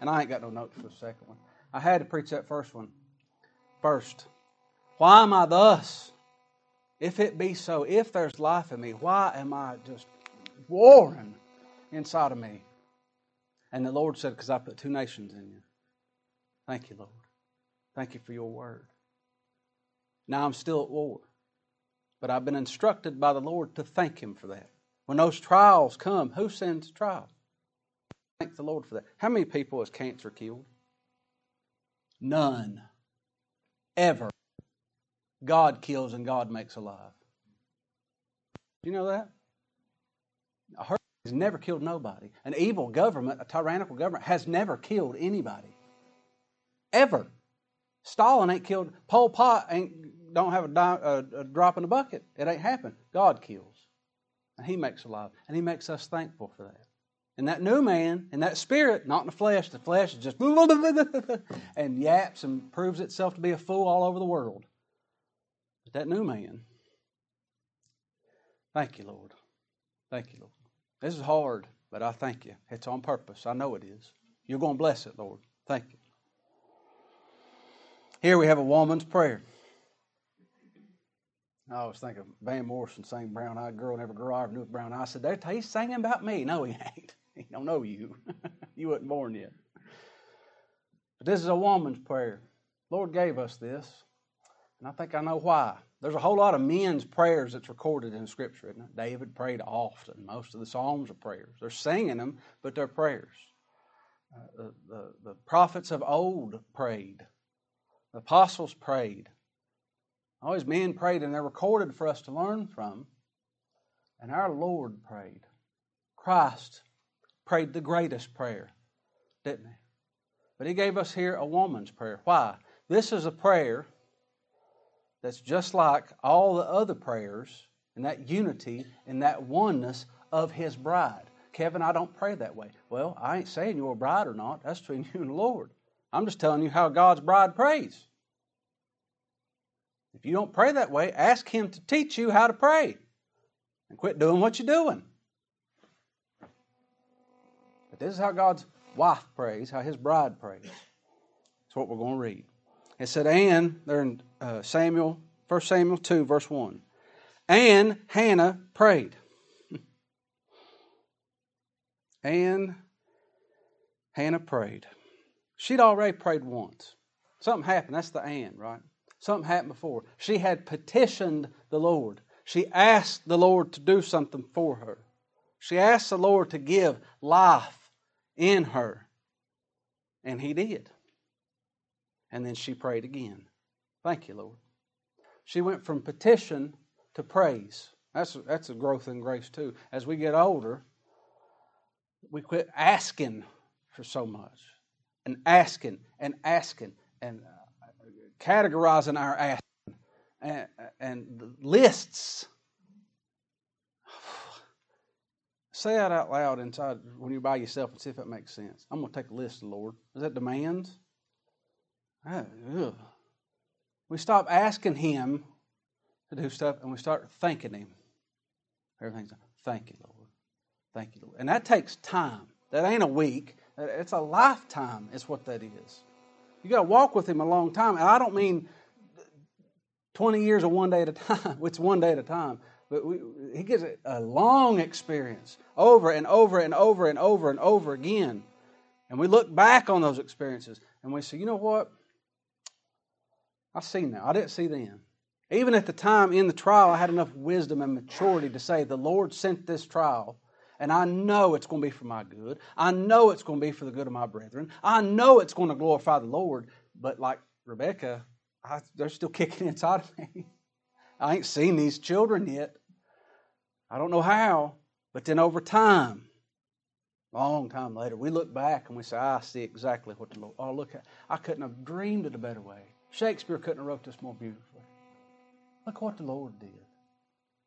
and I ain't got no notes for the second one. I had to preach that first one first. Why am I thus? If it be so, if there's life in me, why am I just warring inside of me? And the Lord said, Because I put two nations in you. Thank you, Lord. Thank you for your word. Now I'm still at war. But I've been instructed by the Lord to thank Him for that. When those trials come, who sends trials? Thank the Lord for that. How many people has cancer killed? None. Ever. God kills and God makes alive. Do you know that? A hurricane has never killed nobody. An evil government, a tyrannical government, has never killed anybody. Ever. Stalin ain't killed. Pol Pot ain't don't have a, a, a drop in the bucket. It ain't happened. God kills, and He makes alive, and He makes us thankful for that. And that new man, and that spirit, not in the flesh, the flesh is just and yaps and proves itself to be a fool all over the world. But that new man, thank you, Lord. Thank you, Lord. This is hard, but I thank you. It's on purpose. I know it is. You're going to bless it, Lord. Thank you. Here we have a woman's prayer. I was thinking Van Morrison sang Brown Eyed Girl Never Grow Iron Knew Brown Eyes. I said, he's singing about me. No, he ain't. He don't know you. you wasn't born yet. But this is a woman's prayer. Lord gave us this. And I think I know why. There's a whole lot of men's prayers that's recorded in Scripture, isn't it? David prayed often. Most of the Psalms are prayers. They're singing them, but they're prayers. Uh, the, the, the prophets of old prayed. The apostles prayed. Always men prayed, and they're recorded for us to learn from. And our Lord prayed. Christ prayed the greatest prayer, didn't he? But he gave us here a woman's prayer. Why? This is a prayer that's just like all the other prayers and that unity and that oneness of his bride. Kevin, I don't pray that way. Well, I ain't saying you're a bride or not. That's between you and the Lord. I'm just telling you how God's bride prays. If you don't pray that way, ask Him to teach you how to pray and quit doing what you're doing. But this is how God's wife prays, how His bride prays. That's what we're going to read. It said, and, there in uh, Samuel, 1 Samuel 2, verse 1. And Hannah prayed. and Hannah prayed. She'd already prayed once. Something happened. That's the and, right? Something happened before. She had petitioned the Lord. She asked the Lord to do something for her. She asked the Lord to give life in her. And He did. And then she prayed again. Thank you, Lord. She went from petition to praise. That's, that's a growth in grace, too. As we get older, we quit asking for so much and asking and asking and uh, categorizing our asking and, and lists. Say that out loud inside when you're by yourself and see if that makes sense. I'm going to take a list, Lord. Is that demands? We stop asking Him to do stuff and we start thanking Him. Everything's, thank you, Lord. Thank you, Lord. And that takes time. That ain't a week. It's a lifetime, is what that is. You got to walk with Him a long time. And I don't mean 20 years or one day at a time. It's one day at a time. But we, He gives it a long experience over and over and over and over and over again. And we look back on those experiences and we say, you know what? I see now. I didn't see then. Even at the time in the trial, I had enough wisdom and maturity to say, the Lord sent this trial, and I know it's going to be for my good. I know it's going to be for the good of my brethren. I know it's going to glorify the Lord. But like Rebecca, I, they're still kicking inside of me. I ain't seen these children yet. I don't know how. But then over time, long time later, we look back and we say, I see exactly what the Lord, oh, look, at I couldn't have dreamed it a better way. Shakespeare couldn't have wrote this more beautifully. Look what the Lord did.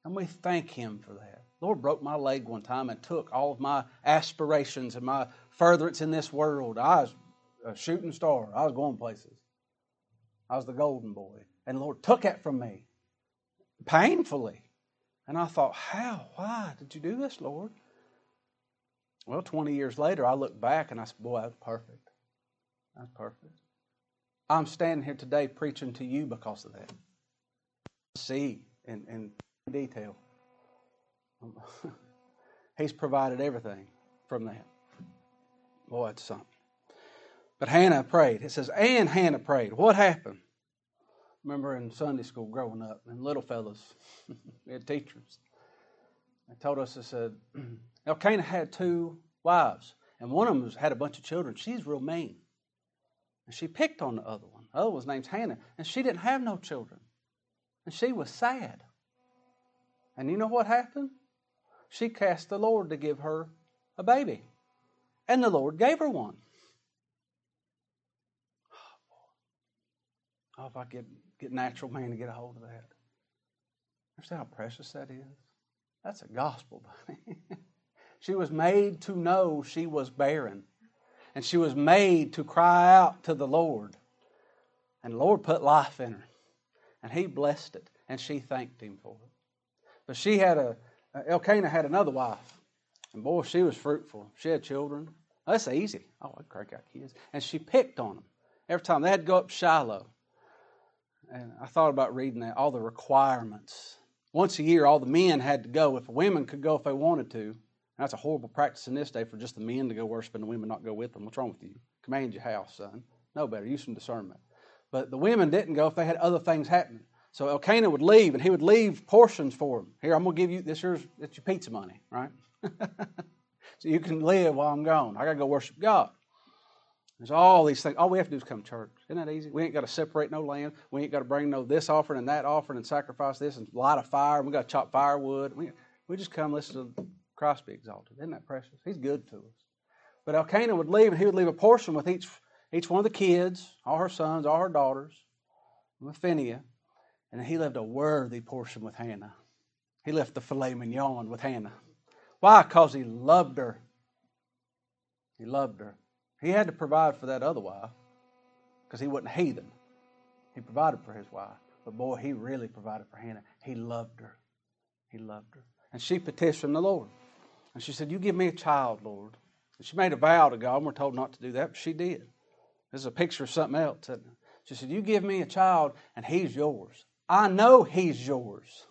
And we thank Him for that. The Lord broke my leg one time and took all of my aspirations and my furtherance in this world. I was a shooting star. I was going places. I was the golden boy. And the Lord took it from me painfully. And I thought, how? Why did you do this, Lord? Well, 20 years later, I look back and I said, boy, that was perfect. That's perfect. I'm standing here today preaching to you because of that. See in, in detail. Um, he's provided everything from that. Boy, it's something. But Hannah prayed. It says, and Hannah prayed. What happened? Remember in Sunday school growing up, and little fellas, we had teachers. They told us, they said, Elkanah had two wives, and one of them had a bunch of children. She's real mean. And she picked on the other one. The other one's name's Hannah, and she didn't have no children. And she was sad. And you know what happened? She cast the Lord to give her a baby. And the Lord gave her one. Oh, oh if I get, get natural man to get a hold of that. Understand how precious that is? That's a gospel, buddy. she was made to know she was barren. And she was made to cry out to the Lord. And the Lord put life in her. And He blessed it. And she thanked Him for it. But she had a, Elkanah had another wife. And boy, she was fruitful. She had children. That's easy. Oh, I'd crank out kids. And she picked on them. Every time they had to go up Shiloh. And I thought about reading that, all the requirements. Once a year, all the men had to go. If women could go if they wanted to, that's a horrible practice in this day for just the men to go worship and the women not go with them. What's wrong with you? Command your house, son. No better. Use some discernment. But the women didn't go if they had other things happening. So Elkanah would leave, and he would leave portions for them. Here, I'm going to give you this. Here's it's your pizza money, right? so you can live while I'm gone. I got to go worship God. There's all these things. All we have to do is come to church. Isn't that easy? We ain't got to separate no land. We ain't got to bring no this offering and that offering and sacrifice this and light a fire. We got to chop firewood. We, we just come listen to Christ be exalted. Isn't that precious? He's good to us. But Elkanah would leave, and he would leave a portion with each each one of the kids, all her sons, all her daughters, with Phinehas. And he left a worthy portion with Hannah. He left the filet mignon with Hannah. Why? Because he loved her. He loved her. He had to provide for that other wife because he wasn't heathen. He provided for his wife. But boy, he really provided for Hannah. He loved her. He loved her. And she petitioned the Lord. And she said, You give me a child, Lord. And she made a vow to God, and we're told not to do that, but she did. This is a picture of something else. She said, You give me a child, and he's yours. I know he's yours.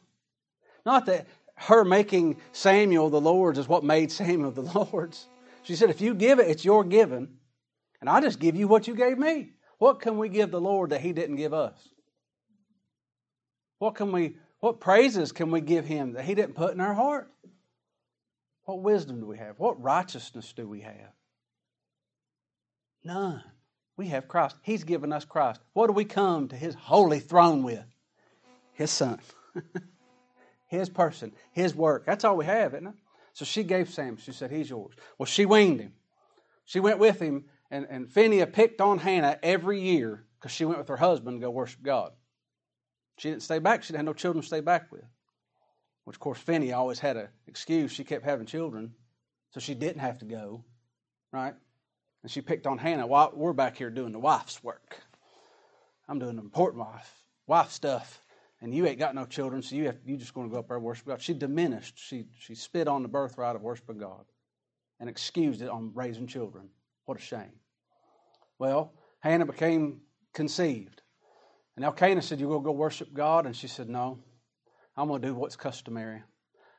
Not that her making Samuel the Lord's is what made Samuel the Lord's. She said, If you give it, it's your given, and I just give you what you gave me. What can we give the Lord that he didn't give us? What can we what praises can we give him that he didn't put in our heart? What wisdom do we have? What righteousness do we have? None. We have Christ. He's given us Christ. What do we come to His holy throne with? His Son. his person, His work. That's all we have, isn't it? So she gave Sam. She said, He's yours. Well, she weaned him. She went with him, and, and picked on Hannah every year because she went with her husband to go worship God. She didn't stay back. She didn't have no children to stay back with. Which, of course, Phinehas always had an excuse. She kept having children, so she didn't have to go, right? And she picked on Hannah while we're back here doing the wife's work. I'm doing the important wife, wife stuff. And you ain't got no children, so you have, you just going to go up there and worship God. She diminished. She, she spit on the birthright of worshiping God and excused it on raising children. What a shame. Well, Hannah became conceived. And Elkanah said, You will go worship God? And she said, No. I'm going to do what's customary.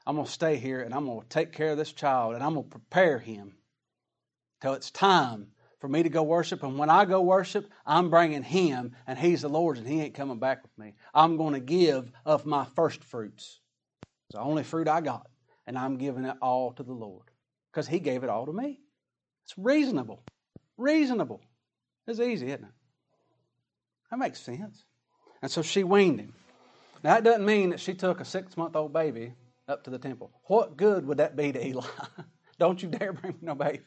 I'm going to stay here and I'm going to take care of this child and I'm going to prepare him till it's time for me to go worship. And when I go worship, I'm bringing Him, and He's the Lord's, and He ain't coming back with me. I'm going to give of my first fruits. It's the only fruit I got, and I'm giving it all to the Lord because He gave it all to me. It's reasonable. Reasonable. It's easy, isn't it? That makes sense. And so she weaned him. Now, that doesn't mean that she took a six month old baby up to the temple. What good would that be to Eli? Don't you dare bring me no babies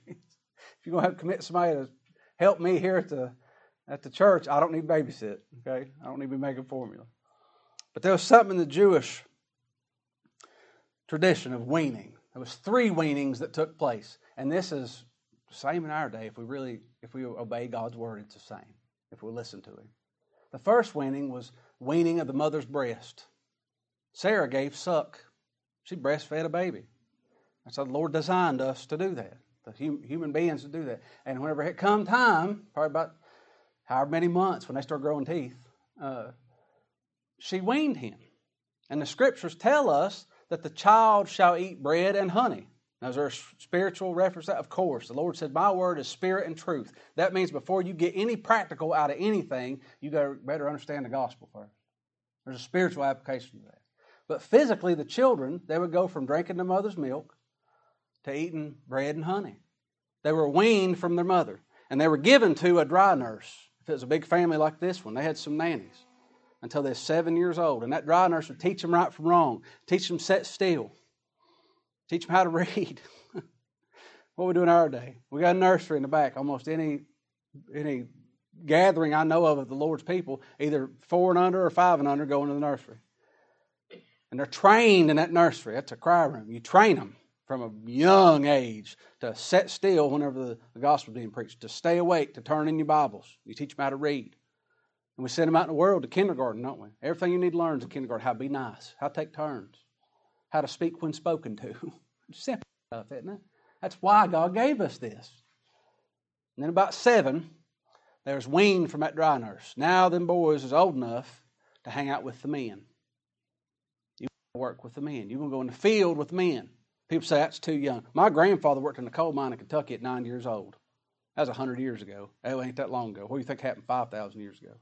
if you're going to have to commit somebody to help me here at the at the church, I don't need babysit. Okay, I don't need to be making formula. But there was something in the Jewish tradition of weaning. There was three weanings that took place, and this is same in our day. If we really, if we obey God's word, it's the same. If we listen to Him, the first weaning was weaning of the mother's breast. Sarah gave suck; she breastfed a baby. That's how the Lord designed us to do that the human beings to do that. And whenever it come time, probably about however many months when they start growing teeth, uh, she weaned him. And the scriptures tell us that the child shall eat bread and honey. Now, is there a spiritual reference? Of course. The Lord said, My word is spirit and truth. That means before you get any practical out of anything, you better understand the gospel first. There's a spiritual application to that. But physically, the children, they would go from drinking the mother's milk to eating bread and honey. They were weaned from their mother, and they were given to a dry nurse. If it was a big family like this one, they had some nannies until they're seven years old. And that dry nurse would teach them right from wrong, teach them set still, teach them how to read. what we do in our day? We got a nursery in the back. Almost any any gathering I know of of the Lord's people, either four and under or five and under, go into the nursery. And they're trained in that nursery. That's a cry room. You train them from a young age to sit still whenever the, the gospel is being preached, to stay awake, to turn in your Bibles. You teach them how to read. And we send them out in the world to kindergarten, don't we? Everything you need to learn is in kindergarten how to be nice, how to take turns, how to speak when spoken to. Simple stuff, isn't it? That's why God gave us this. And then about seven, there's weaned from that dry nurse. Now them boys is old enough to hang out with the men. You work with the men. You're going to go in the field with men. People say that's too young. My grandfather worked in a coal mine in Kentucky at nine years old. That was 100 years ago. Oh, that ain't that long ago. What do you think happened 5,000 years ago?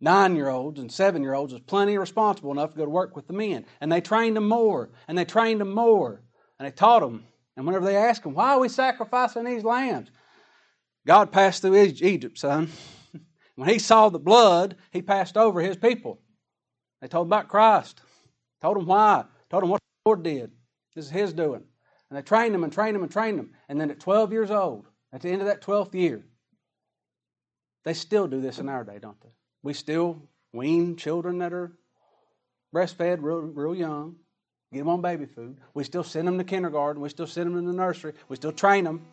Nine year olds and seven year olds was plenty responsible enough to go to work with the men. And they trained them more, and they trained them more, and they taught them. And whenever they asked them, why are we sacrificing these lambs? God passed through Egypt, son. when he saw the blood, he passed over his people. They told about Christ, told him why, told him what the Lord did. This is his doing. And they trained them and trained them and trained them. And then at 12 years old, at the end of that 12th year, they still do this in our day, don't they? We still wean children that are breastfed real, real young, get them on baby food. We still send them to kindergarten. We still send them to the nursery. We still train them.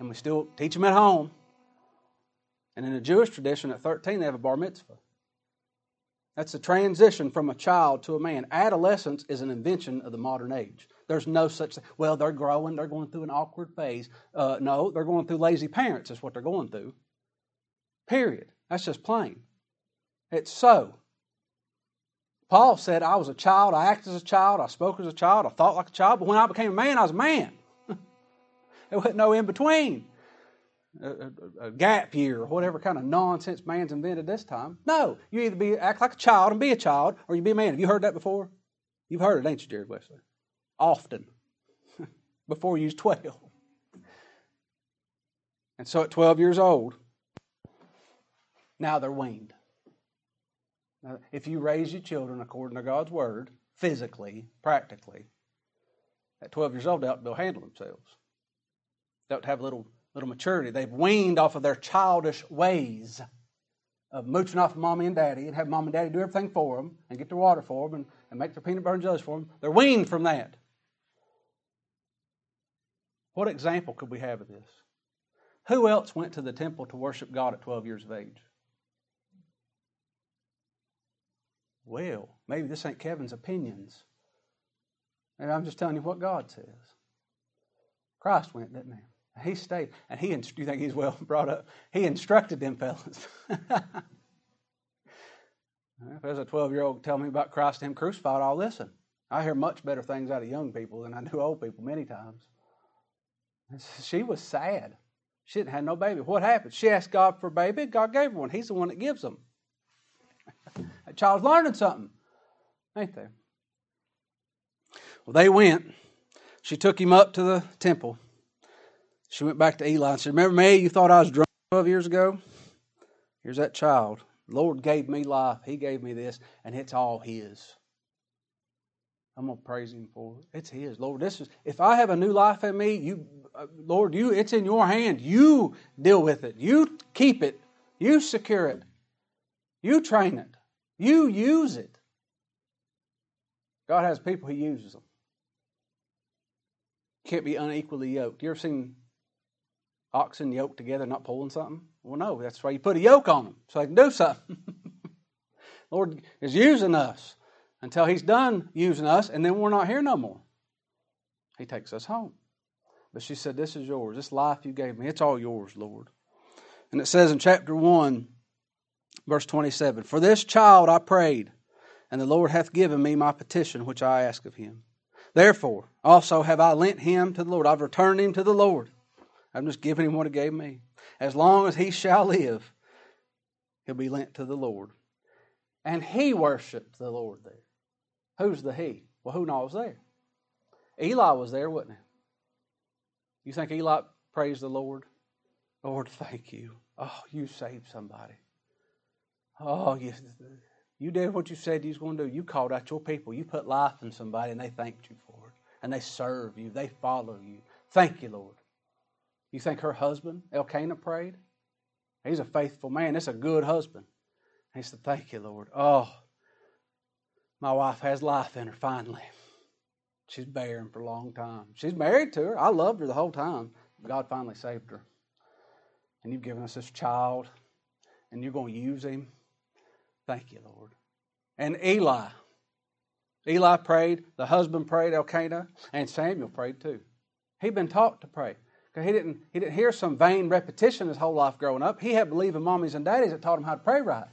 And we still teach them at home. And in the Jewish tradition, at 13, they have a bar mitzvah. That's a transition from a child to a man. Adolescence is an invention of the modern age. There's no such thing. Well, they're growing, they're going through an awkward phase. Uh, no, they're going through lazy parents, is what they're going through. Period. That's just plain. It's so. Paul said, I was a child, I acted as a child, I spoke as a child, I thought like a child, but when I became a man, I was a man. there wasn't no in between. A, a, a, gap year or whatever kind of nonsense man's invented this time. No, you either be act like a child and be a child, or you be a man. Have you heard that before? You've heard it, ain't you, Jared Wesley? Often. before you was 12. And so at 12 years old, now they're weaned. Now, if you raise your children according to God's word, physically, practically, at 12 years old, they'll, handle themselves. They'll have a little, little maturity. They've weaned off of their childish ways of mooching off of mommy and daddy and have mom and daddy do everything for them and get their water for them and, and make their peanut butter and jellies for them. They're weaned from that. What example could we have of this? Who else went to the temple to worship God at 12 years of age? Well, maybe this ain't Kevin's opinions. Maybe I'm just telling you what God says. Christ went, didn't he? He stayed, and he. Do you think he's well brought up? He instructed them fellas. if there's a 12 year old tell me about Christ and Him crucified, I'll listen. I hear much better things out of young people than I do old people many times. She was sad. She didn't have no baby. What happened? She asked God for a baby. God gave her one. He's the one that gives them. That child's learning something, ain't they? Well, they went. She took him up to the temple. She went back to Eli and said, Remember me? You thought I was drunk 12 years ago? Here's that child. The Lord gave me life. He gave me this, and it's all His. I'm gonna praise Him for it. It's His, Lord. This is if I have a new life in me, you, uh, Lord, you, it's in Your hand. You deal with it. You keep it. You secure it. You train it. You use it. God has people He uses them. Can't be unequally yoked. You ever seen oxen yoked together not pulling something? Well, no, that's why you put a yoke on them so they can do something. Lord is using us until He's done using us, and then we're not here no more. He takes us home. But she said, This is yours. This life you gave me, it's all yours, Lord. And it says in chapter 1, verse 27 For this child I prayed, and the Lord hath given me my petition which I ask of him. Therefore, also have I lent him to the Lord. I've returned him to the Lord. I'm just giving him what he gave me. As long as he shall live, he'll be lent to the Lord. And he worshiped the Lord there. Who's the he? Well, who knows there? Eli was there, wasn't he? You think Eli praised the Lord? Lord, thank you. Oh, you saved somebody. Oh, you, you did what you said you was going to do. You called out your people. You put life in somebody, and they thanked you for it. And they serve you. They follow you. Thank you, Lord. You think her husband, Elkanah, prayed? He's a faithful man. That's a good husband. He said, Thank you, Lord. Oh, my wife has life in her finally. She's barren for a long time. She's married to her. I loved her the whole time. God finally saved her. And you've given us this child, and you're going to use him. Thank you, Lord. And Eli. Eli prayed, the husband prayed, Elkanah, and Samuel prayed too. He'd been taught to pray. He didn't, he didn't hear some vain repetition his whole life growing up. He had believing mommies and daddies that taught him how to pray right.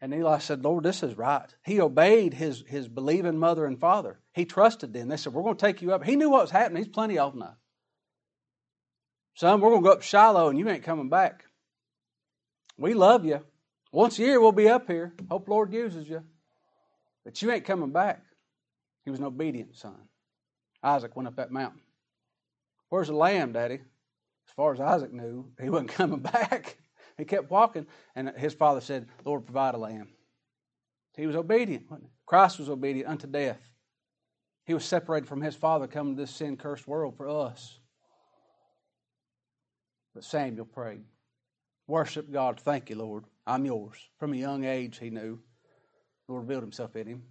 And Eli said, Lord, this is right. He obeyed his, his believing mother and father. He trusted them. They said, We're going to take you up. He knew what was happening. He's plenty old enough. Son, we're going to go up Shiloh and you ain't coming back. We love you. Once a year we'll be up here. Hope Lord uses you. But you ain't coming back. He was an obedient son. Isaac went up that mountain. Where's the lamb, Daddy? As far as Isaac knew, he wasn't coming back. He kept walking, and his father said, Lord, provide a lamb. He was obedient. Christ was obedient unto death. He was separated from his father, coming to this sin cursed world for us. But Samuel prayed, Worship God. Thank you, Lord. I'm yours. From a young age, he knew. The Lord revealed himself in him.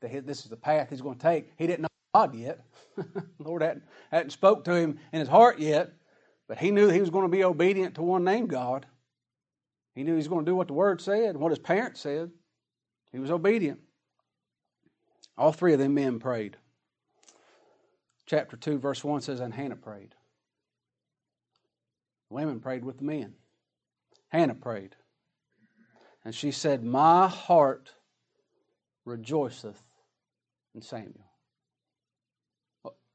That this is the path he's going to take. He didn't know God yet. Lord hadn't, hadn't spoke to him in his heart yet, but he knew he was going to be obedient to one named God. He knew he was going to do what the Word said, what his parents said. He was obedient. All three of them men prayed. Chapter 2, verse 1 says, And Hannah prayed. The women prayed with the men. Hannah prayed. And she said, My heart rejoiceth in Samuel.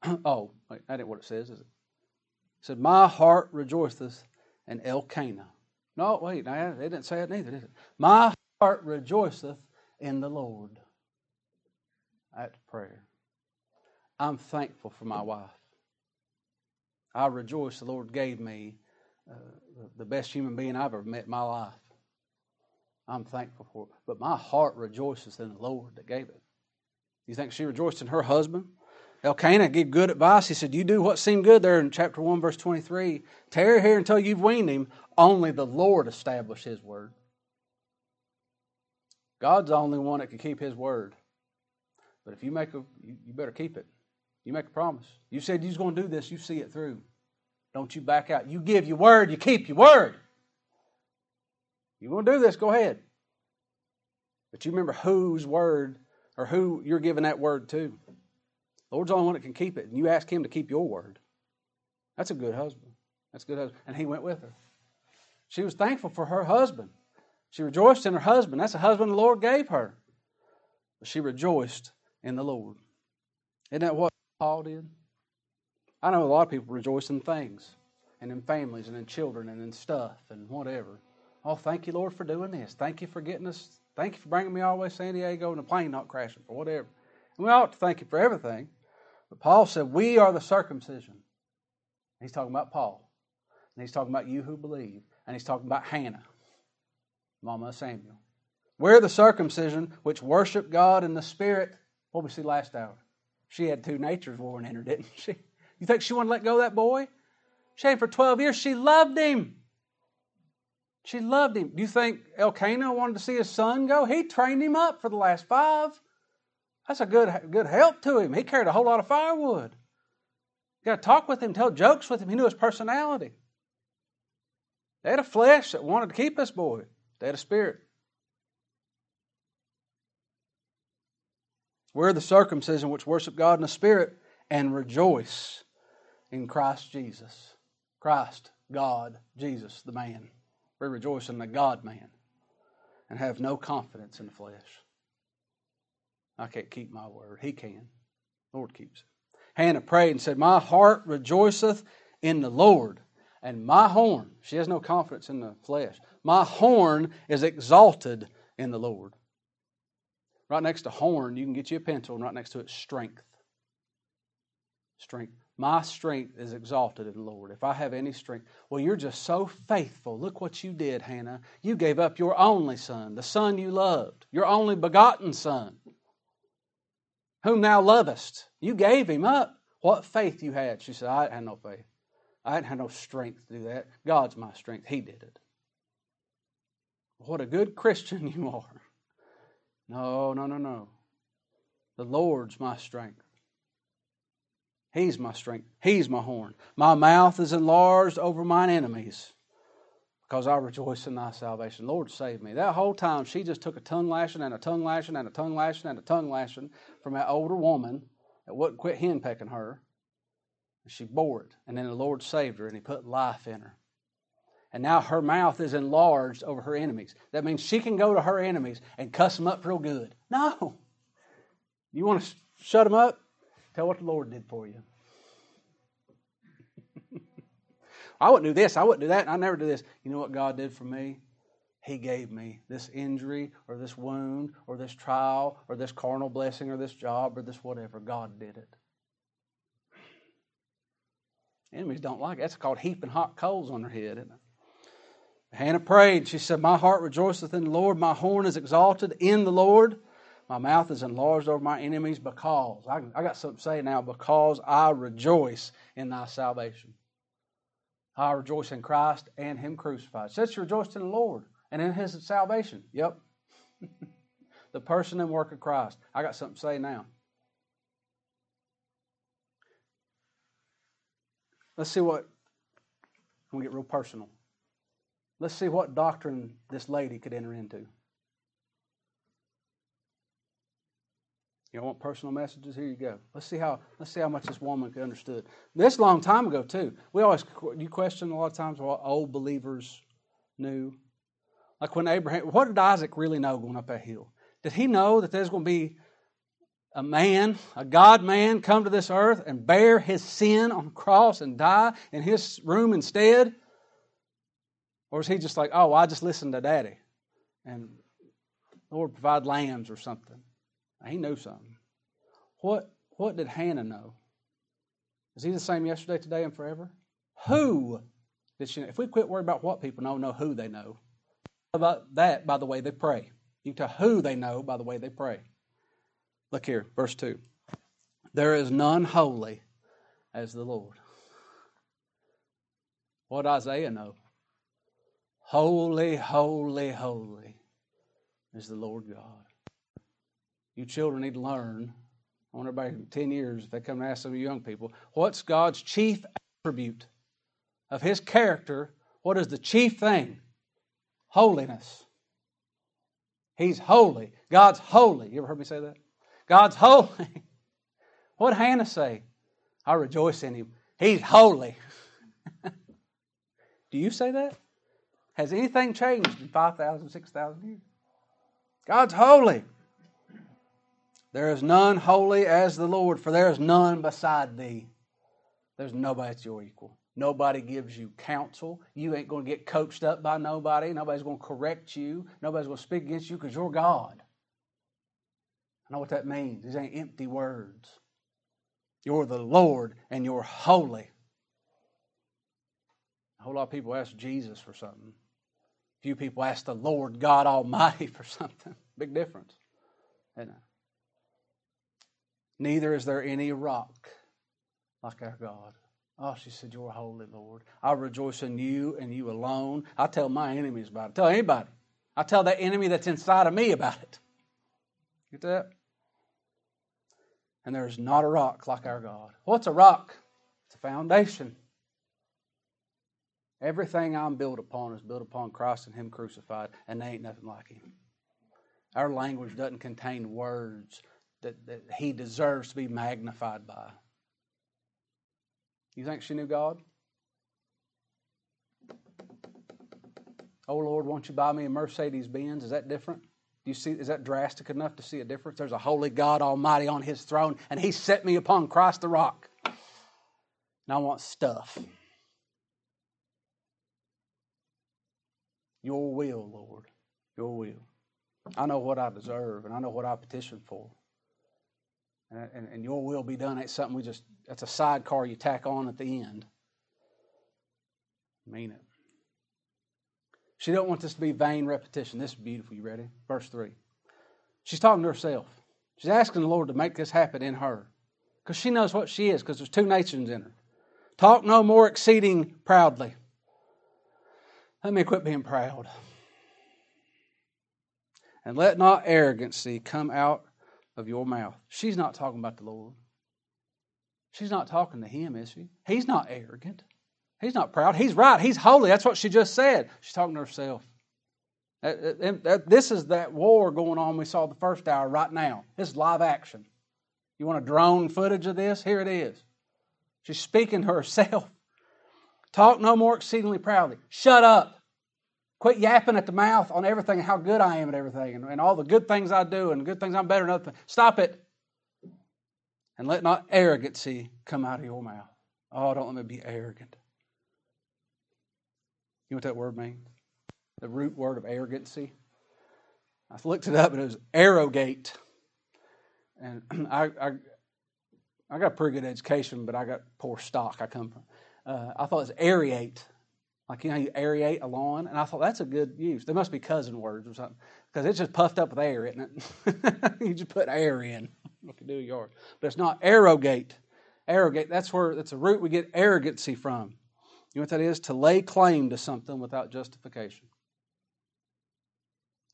oh, wait, that ain't what it says, is it? It said, My heart rejoiceth in Elkanah. No, wait, no, they didn't say it neither, did it? My heart rejoiceth in the Lord. That's prayer. I'm thankful for my wife. I rejoice the Lord gave me uh, the best human being I've ever met in my life. I'm thankful for it. But my heart rejoices in the Lord that gave it. You think she rejoiced in her husband? Elkanah gave good advice. He said, You do what seemed good there in chapter 1, verse 23. Tarry here until you've weaned him. Only the Lord established his word. God's the only one that can keep his word. But if you make a, you, better keep it. You make a promise. You said you was going to do this, you see it through. Don't you back out. You give your word, you keep your word. You want to do this, go ahead. But you remember whose word or who you're giving that word to. The Lord's the only one that can keep it. And you ask him to keep your word. That's a good husband. That's a good husband. And he went with her. She was thankful for her husband. She rejoiced in her husband. That's the husband the Lord gave her. But she rejoiced in the Lord. Isn't that what Paul did? I know a lot of people rejoice in things and in families and in children and in stuff and whatever. Oh, thank you, Lord, for doing this. Thank you for getting us. Thank you for bringing me all the way to San Diego and the plane not crashing or whatever. And we ought to thank you for everything. But Paul said, We are the circumcision. He's talking about Paul. And he's talking about you who believe. And he's talking about Hannah, Mama of Samuel. We're the circumcision which worship God in the Spirit. What we see last hour? She had two natures born in her, didn't she? You think she wanted to let go of that boy? Had for 12 years. She loved him. She loved him. Do you think Elkanah wanted to see his son go? He trained him up for the last five. That's a good, good help to him. He carried a whole lot of firewood. You got to talk with him, tell jokes with him. He knew his personality. They had a flesh that wanted to keep this boy. They had a spirit. We're the circumcision which worship God in the spirit and rejoice in Christ Jesus. Christ God, Jesus, the man. We rejoice in the God man and have no confidence in the flesh. I can't keep my word. He can. Lord keeps it. Hannah prayed and said, My heart rejoiceth in the Lord, and my horn, she has no confidence in the flesh, my horn is exalted in the Lord. Right next to horn, you can get you a pencil, and right next to it, strength. Strength. My strength is exalted in the Lord. If I have any strength, well, you're just so faithful. Look what you did, Hannah. You gave up your only son, the son you loved, your only begotten son, whom thou lovest. You gave him up. What faith you had? She said, I had no faith. I didn't have no strength to do that. God's my strength. He did it. What a good Christian you are. No, no, no, no. The Lord's my strength. He's my strength. He's my horn. My mouth is enlarged over mine enemies because I rejoice in thy salvation. Lord, save me. That whole time, she just took a tongue lashing and a tongue lashing and a tongue lashing and a tongue lashing from that older woman that wouldn't quit henpecking her. And she bore it. And then the Lord saved her and he put life in her. And now her mouth is enlarged over her enemies. That means she can go to her enemies and cuss them up real good. No. You want to shut them up? Tell what the Lord did for you. I wouldn't do this, I wouldn't do that, I never do this. You know what God did for me? He gave me this injury or this wound or this trial or this carnal blessing or this job or this whatever. God did it. Enemies don't like it. That's called heaping hot coals on their head? Hannah prayed. She said, My heart rejoiceth in the Lord. My horn is exalted in the Lord. My mouth is enlarged over my enemies because, I, I got something to say now, because I rejoice in thy salvation. I rejoice in Christ and Him crucified. Says you rejoice in the Lord and in His salvation. Yep. the person and work of Christ. I got something to say now. Let's see what, I'm going to get real personal. Let's see what doctrine this lady could enter into. You don't want personal messages? Here you go. Let's see how let's see how much this woman understood. This long time ago too. We always you question a lot of times what old believers knew. Like when Abraham, what did Isaac really know going up that hill? Did he know that there's going to be a man, a God man, come to this earth and bear his sin on a cross and die in his room instead? Or is he just like, oh, I just listened to daddy and Lord provide lambs or something? He knew something. What, what did Hannah know? Is he the same yesterday, today, and forever? Who did she know? If we quit worrying about what people know, know who they know. About that by the way they pray. You tell who they know by the way they pray. Look here, verse 2. There is none holy as the Lord. What Isaiah know? Holy, holy, holy is the Lord God you children need to learn. I want everybody in 10 years, if they come and ask some of you young people, what's God's chief attribute of His character? What is the chief thing? Holiness. He's holy. God's holy. You ever heard me say that? God's holy. What Hannah say? I rejoice in Him. He's holy. Do you say that? Has anything changed in 5,000, 6,000 years? God's holy. There is none holy as the Lord, for there is none beside thee. There's nobody that's your equal. Nobody gives you counsel. You ain't going to get coached up by nobody. Nobody's going to correct you. Nobody's going to speak against you because you're God. I know what that means. These ain't empty words. You're the Lord and you're holy. A whole lot of people ask Jesus for something. Few people ask the Lord God Almighty for something. Big difference. Isn't it? Neither is there any rock like our God. Oh, she said, You're holy, Lord. I rejoice in you and you alone. I tell my enemies about it. Tell anybody. I tell that enemy that's inside of me about it. Get that? And there is not a rock like our God. What's a rock? It's a foundation. Everything I'm built upon is built upon Christ and Him crucified, and there ain't nothing like Him. Our language doesn't contain words that, that he deserves to be magnified by. You think she knew God? Oh Lord, won't you buy me a Mercedes Benz? Is that different? Do you see is that drastic enough to see a difference? There's a holy God Almighty on his throne, and he set me upon Christ the rock. And I want stuff. Your will, Lord. Your will. I know what I deserve, and I know what I petition for. And, and, your will be done ain't something we just, that's a sidecar you tack on at the end. Mean it. She don't want this to be vain repetition. This is beautiful. You ready? Verse 3. She's talking to herself. She's asking the Lord to make this happen in her. Because she knows what she is, because there's two nations in her. Talk no more exceeding proudly. Let me quit being proud. And let not arrogancy come out of your mouth. She's not talking about the Lord. She's not talking to him, is she? He's not arrogant. He's not proud. He's right. He's holy. That's what she just said. She's talking to herself. This is that war going on we saw the first hour right now. This is live action. You want a drone footage of this? Here it is. She's speaking to herself. Talk no more exceedingly proudly. Shut up. Quit yapping at the mouth on everything, and how good I am at everything, and, and all the good things I do, and good things I'm better than other things. Stop it. And let not arrogancy come out of your mouth. Oh, don't let me be arrogant. You know what that word means? The root word of arrogancy. I looked it up and it was arrogate. And I, I, I got a pretty good education, but I got poor stock I come from. Uh, I thought it was aerate. Like, you know, you aerate a lawn. And I thought that's a good use. They must be cousin words or something. Because it's just puffed up with air, isn't it? you just put air in. You can do yours. But it's not arrogate. Arrogate, that's where, that's a root we get arrogancy from. You know what that is? To lay claim to something without justification.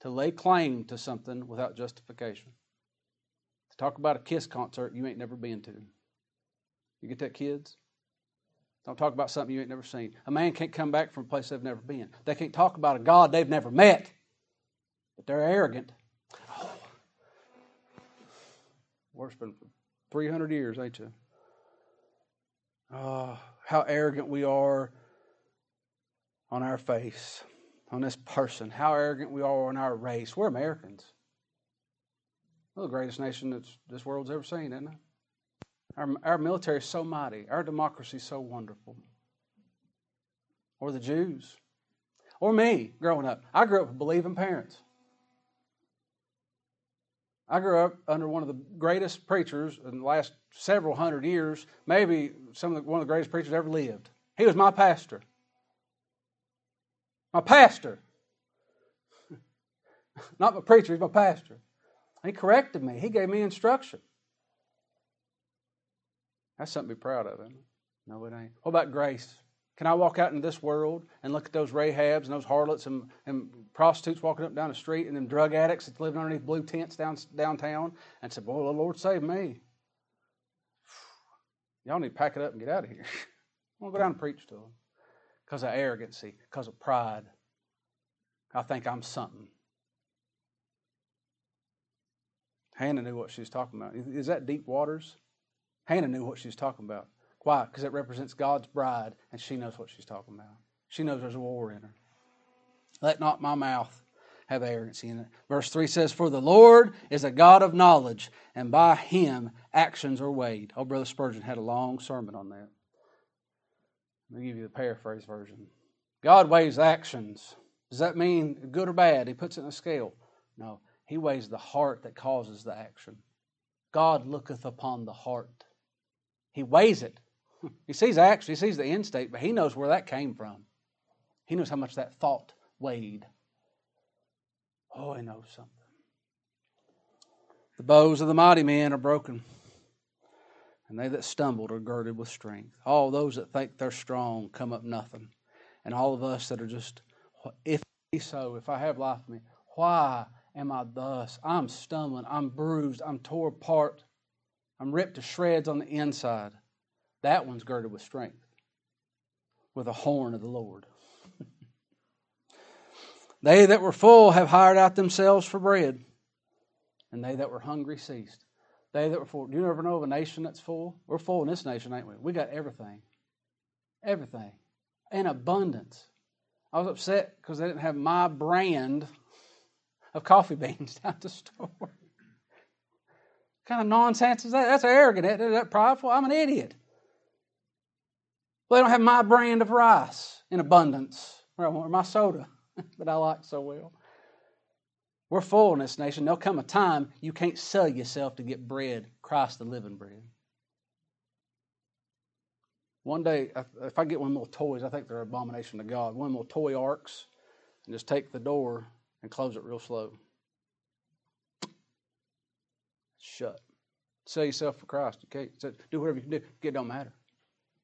To lay claim to something without justification. To talk about a Kiss concert you ain't never been to. You get that, kids? Don't talk about something you ain't never seen. A man can't come back from a place they've never been. They can't talk about a God they've never met, but they're arrogant. Oh. Worse than 300 years, ain't you? Oh, ah, how arrogant we are on our face, on this person, how arrogant we are on our race. We're Americans. We're the greatest nation that this world's ever seen, isn't it? Our, our military is so mighty. Our democracy is so wonderful. Or the Jews. Or me growing up. I grew up with believing parents. I grew up under one of the greatest preachers in the last several hundred years, maybe some of the, one of the greatest preachers ever lived. He was my pastor. My pastor. Not my preacher, he's my pastor. He corrected me. He gave me instruction. That's something to be proud of, isn't it? No, it ain't. What about grace? Can I walk out in this world and look at those Rahabs and those harlots and, and prostitutes walking up down the street and them drug addicts that's living underneath blue tents down, downtown and say, Boy, the Lord save me. Y'all need to pack it up and get out of here. I'm going to go down and preach to them because of arrogancy, because of pride. I think I'm something. Hannah knew what she was talking about. Is that deep waters? Hannah knew what she was talking about. Why? Because it represents God's bride, and she knows what she's talking about. She knows there's a war in her. Let not my mouth have arrogancy in it. Verse 3 says, For the Lord is a God of knowledge, and by him actions are weighed. Oh, Brother Spurgeon had a long sermon on that. Let me give you the paraphrase version. God weighs actions. Does that mean good or bad? He puts it in a scale. No, he weighs the heart that causes the action. God looketh upon the heart. He weighs it. He sees action, he sees the end state, but he knows where that came from. He knows how much that thought weighed. Oh, he knows something. The bows of the mighty men are broken, and they that stumbled are girded with strength. All those that think they're strong come up nothing. And all of us that are just, if so, if I have life in me, why am I thus? I'm stumbling, I'm bruised, I'm tore apart, I'm ripped to shreds on the inside. That one's girded with strength, with a horn of the Lord. they that were full have hired out themselves for bread, and they that were hungry ceased. They that were full. Do you ever know of a nation that's full? We're full in this nation, ain't we? We got everything. Everything. In abundance. I was upset because they didn't have my brand of coffee beans down at the store. Kind of nonsense is that? That's arrogant. Is that prideful? I'm an idiot. Well, they don't have my brand of rice in abundance or my soda that I like so well. We're full in this nation. There'll come a time you can't sell yourself to get bread, Christ the living bread. One day, if I get one those toys, I think they're an abomination to God. One those toy arks, and just take the door and close it real slow. Shut. Sell yourself for Christ. Okay, so do whatever you can do. It don't matter.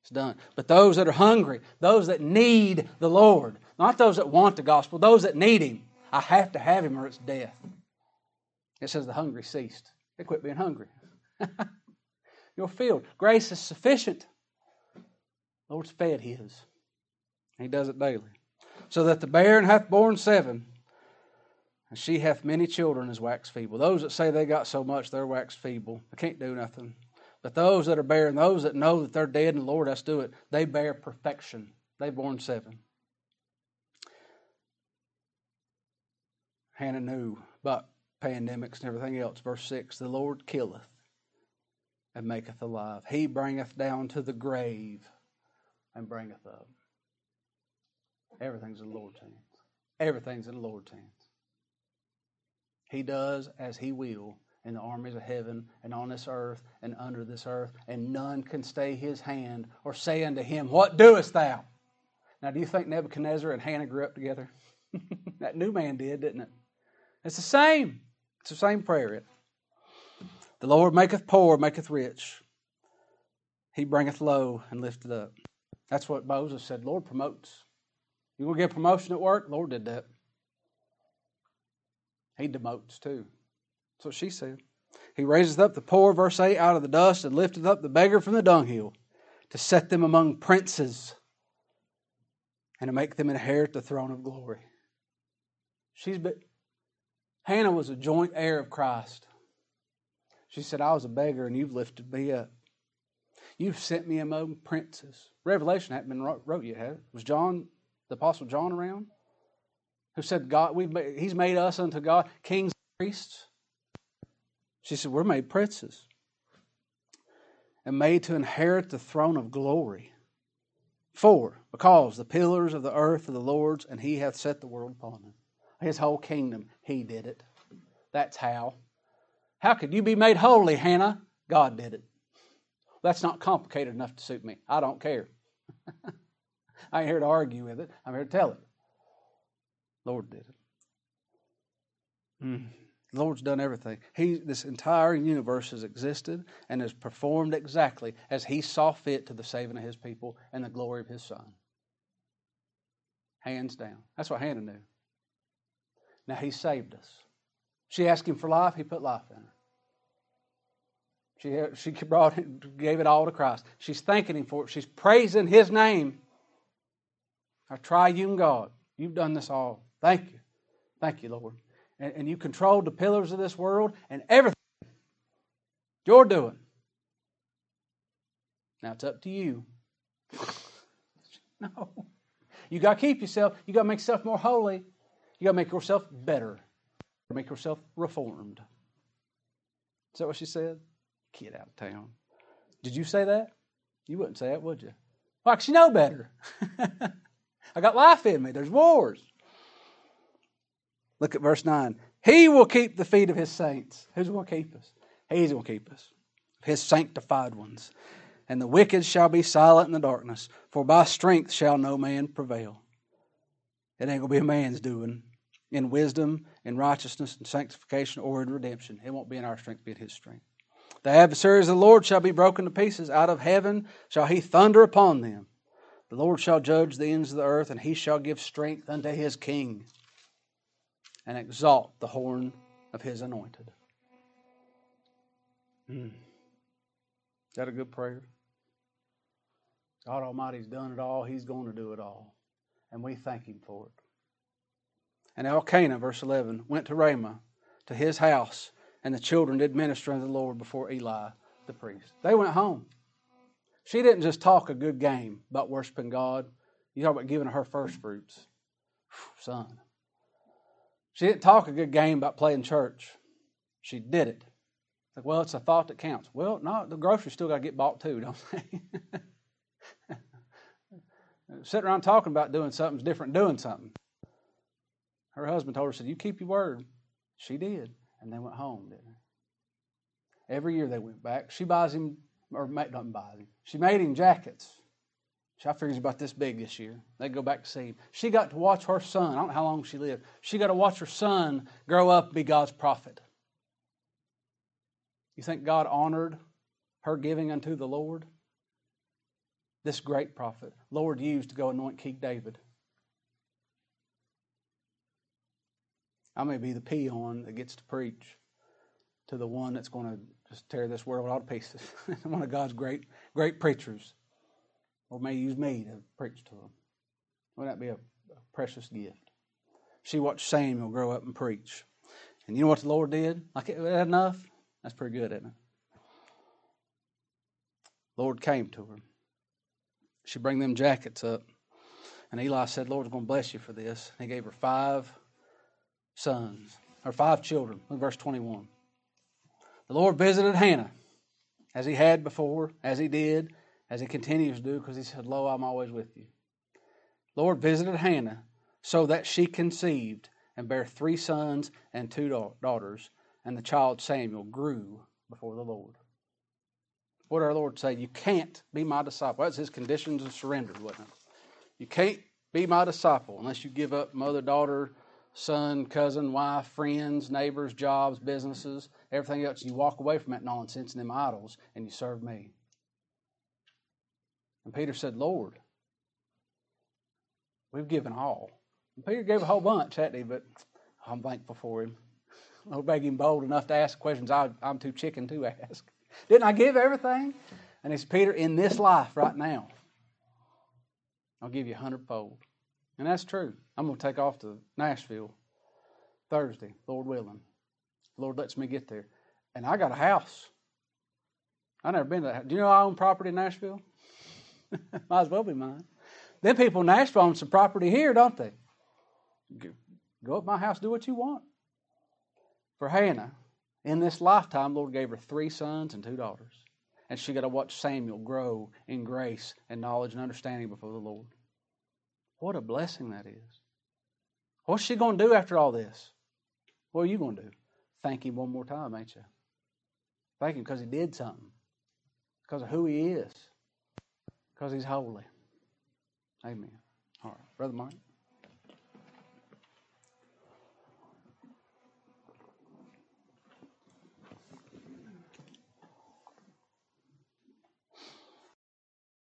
It's done. But those that are hungry, those that need the Lord, not those that want the gospel, those that need Him, I have to have Him or it's death. It says the hungry ceased. They quit being hungry. You're filled. Grace is sufficient. The Lord's fed His. He does it daily. So that the barren hath borne seven, and she hath many children as wax feeble. Those that say they got so much, they're wax feeble. They can't do nothing. But those that are barren, those that know that they're dead and the Lord has to do it, they bear perfection. They've borne seven. Hannah knew about pandemics and everything else. Verse 6 The Lord killeth and maketh alive. He bringeth down to the grave and bringeth up. Everything's in the Lord's hands. Everything's in the Lord's hands. He does as He will in the armies of heaven and on this earth and under this earth, and none can stay his hand or say unto him, What doest thou? Now, do you think Nebuchadnezzar and Hannah grew up together? that new man did, didn't it? It's the same. It's the same prayer. It. The Lord maketh poor, maketh rich. He bringeth low and lifteth up. That's what Moses said. Lord promotes. You to get promotion at work? Lord did that. He demotes too. That's what she said. He raises up the poor, verse 8, out of the dust, and lifteth up the beggar from the dunghill, to set them among princes, and to make them inherit the throne of glory. She's been, Hannah was a joint heir of Christ. She said, I was a beggar, and you've lifted me up. You've sent me among princes. Revelation hadn't been wrote yet, had it? Was John, the Apostle John, around? Who said, God, we've made, He's made us unto God kings and priests? She said, We're made princes and made to inherit the throne of glory. For, because the pillars of the earth are the Lord's, and he hath set the world upon them. His whole kingdom, he did it. That's how. How could you be made holy, Hannah? God did it. That's not complicated enough to suit me. I don't care. I ain't here to argue with it. I'm here to tell it. Lord did it. Mm. The Lord's done everything. He, this entire universe has existed and has performed exactly as He saw fit to the saving of His people and the glory of His Son. Hands down. That's what Hannah knew. Now He saved us. She asked Him for life, He put life in her. She, she brought it, gave it all to Christ. She's thanking Him for it. She's praising His name. Our triune God, you've done this all. Thank you. Thank you, Lord and, and you controlled the pillars of this world and everything you're doing. Now it's up to you. no. You got to keep yourself, you got to make yourself more holy. You got to make yourself better. Make yourself reformed. Is that what she said? Kid out of town. Did you say that? You wouldn't say it, would you? Why, because you know better. I got life in me. There's wars. Look at verse 9. He will keep the feet of his saints. Who's going to keep us? He's going to keep us. His sanctified ones. And the wicked shall be silent in the darkness, for by strength shall no man prevail. It ain't going to be a man's doing in wisdom, in righteousness, in sanctification, or in redemption. It won't be in our strength, be in his strength. The adversaries of the Lord shall be broken to pieces. Out of heaven shall he thunder upon them. The Lord shall judge the ends of the earth, and he shall give strength unto his king and exalt the horn of his anointed. Mm. Is that a good prayer? God Almighty's done it all. He's going to do it all. And we thank Him for it. And Elkanah, verse 11, went to Ramah, to his house, and the children did minister unto the Lord before Eli the priest. They went home. She didn't just talk a good game about worshiping God. You talk about giving her first fruits. son. She didn't talk a good game about playing church. She did it. Like, well, it's a thought that counts. Well, no, the groceries still got to get bought too, don't they? Sitting around talking about doing something's different doing something. Her husband told her, said, You keep your word. She did. And they went home, didn't they? Every year they went back. She buys him, or not buys him, she made him jackets. I figure he's about this big this year. They go back to see him. She got to watch her son. I don't know how long she lived. She got to watch her son grow up and be God's prophet. You think God honored her giving unto the Lord? This great prophet, Lord used to go anoint King David. I may be the peon that gets to preach to the one that's going to just tear this world all to pieces. one of God's great, great preachers. Or may use me to preach to them. Wouldn't that be a, a precious gift? She watched Samuel grow up and preach. And you know what the Lord did? Like, is that enough? That's pretty good, isn't it? Lord came to her. She bring them jackets up. And Eli said, Lord's going to bless you for this. And he gave her five sons, or five children. Look verse 21. The Lord visited Hannah as he had before, as he did, as he continues to do, because he said, Lo, I'm always with you. Lord visited Hannah so that she conceived and bare three sons and two daughters and the child Samuel grew before the Lord. What our Lord say? You can't be my disciple. That's his conditions of surrender, wasn't it? You can't be my disciple unless you give up mother, daughter, son, cousin, wife, friends, neighbors, jobs, businesses, everything else. You walk away from that nonsense and them idols and you serve me. And Peter said, Lord, we've given all. And Peter gave a whole bunch, hadn't he? But I'm thankful for him. I'll beg him bold enough to ask questions I, am too chicken to ask. Didn't I give everything? And it's Peter, in this life right now, I'll give you a hundredfold. And that's true. I'm going to take off to Nashville Thursday, Lord willing. Lord lets me get there. And I got a house. i never been to that. Do you know I own property in Nashville? Might as well be mine. Then people in Nashville own some property here, don't they? Go up my house, do what you want for Hannah, in this lifetime, the Lord gave her three sons and two daughters. And she got to watch Samuel grow in grace and knowledge and understanding before the Lord. What a blessing that is. What's she going to do after all this? What are you going to do? Thank Him one more time, ain't you? Thank Him because He did something, because of who He is, because He's holy. Amen. All right, Brother Mike.